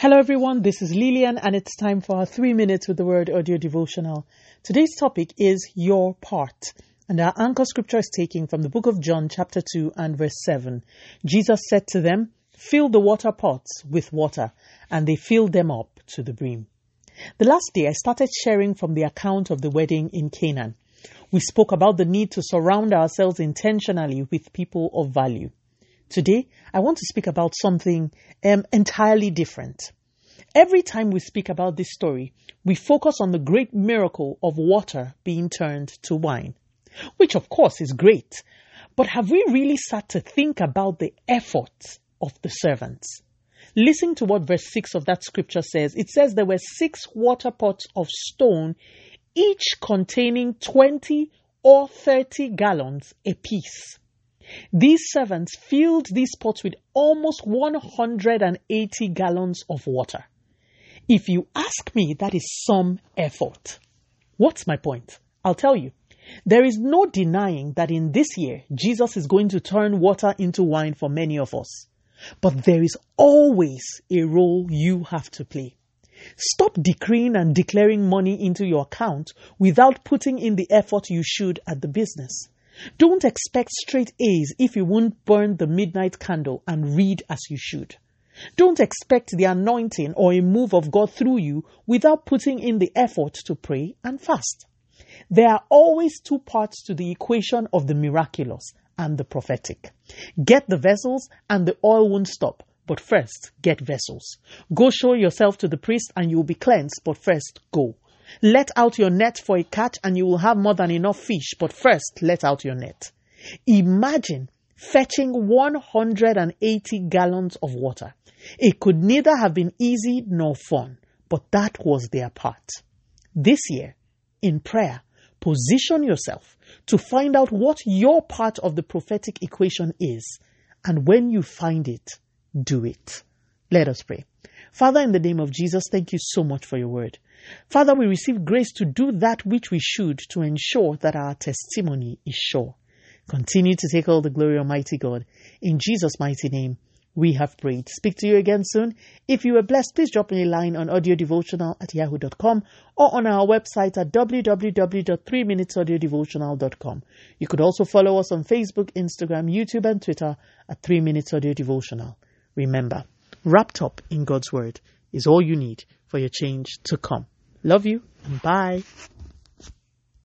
Hello, everyone. This is Lillian, and it's time for our three minutes with the word audio devotional. Today's topic is your part. And our anchor scripture is taken from the book of John, chapter 2, and verse 7. Jesus said to them, Fill the water pots with water, and they filled them up to the brim. The last day, I started sharing from the account of the wedding in Canaan. We spoke about the need to surround ourselves intentionally with people of value. Today, I want to speak about something um, entirely different. Every time we speak about this story, we focus on the great miracle of water being turned to wine, which of course is great. But have we really sat to think about the effort of the servants? Listen to what verse 6 of that scripture says. It says there were six water pots of stone, each containing 20 or 30 gallons apiece. These servants filled these pots with almost 180 gallons of water. If you ask me, that is some effort. What's my point? I'll tell you. There is no denying that in this year, Jesus is going to turn water into wine for many of us. But there is always a role you have to play. Stop decreeing and declaring money into your account without putting in the effort you should at the business. Don't expect straight A's if you won't burn the midnight candle and read as you should. Don't expect the anointing or a move of God through you without putting in the effort to pray and fast. There are always two parts to the equation of the miraculous and the prophetic. Get the vessels and the oil won't stop. But first, get vessels. Go show yourself to the priest and you will be cleansed, but first, go. Let out your net for a catch and you will have more than enough fish, but first let out your net. Imagine fetching 180 gallons of water. It could neither have been easy nor fun, but that was their part. This year, in prayer, position yourself to find out what your part of the prophetic equation is, and when you find it, do it. Let us pray. Father, in the name of Jesus, thank you so much for your word. Father, we receive grace to do that which we should to ensure that our testimony is sure. Continue to take all the glory, Almighty God. In Jesus' mighty name, we have prayed. Speak to you again soon. If you were blessed, please drop me a line on audiodevotional at yahoo.com or on our website at www.3minutesaudiodevotional.com. You could also follow us on Facebook, Instagram, YouTube, and Twitter at 3 Minutes Audio Devotional. Remember, wrapped up in God's Word is all you need for your change to come. Love you and bye.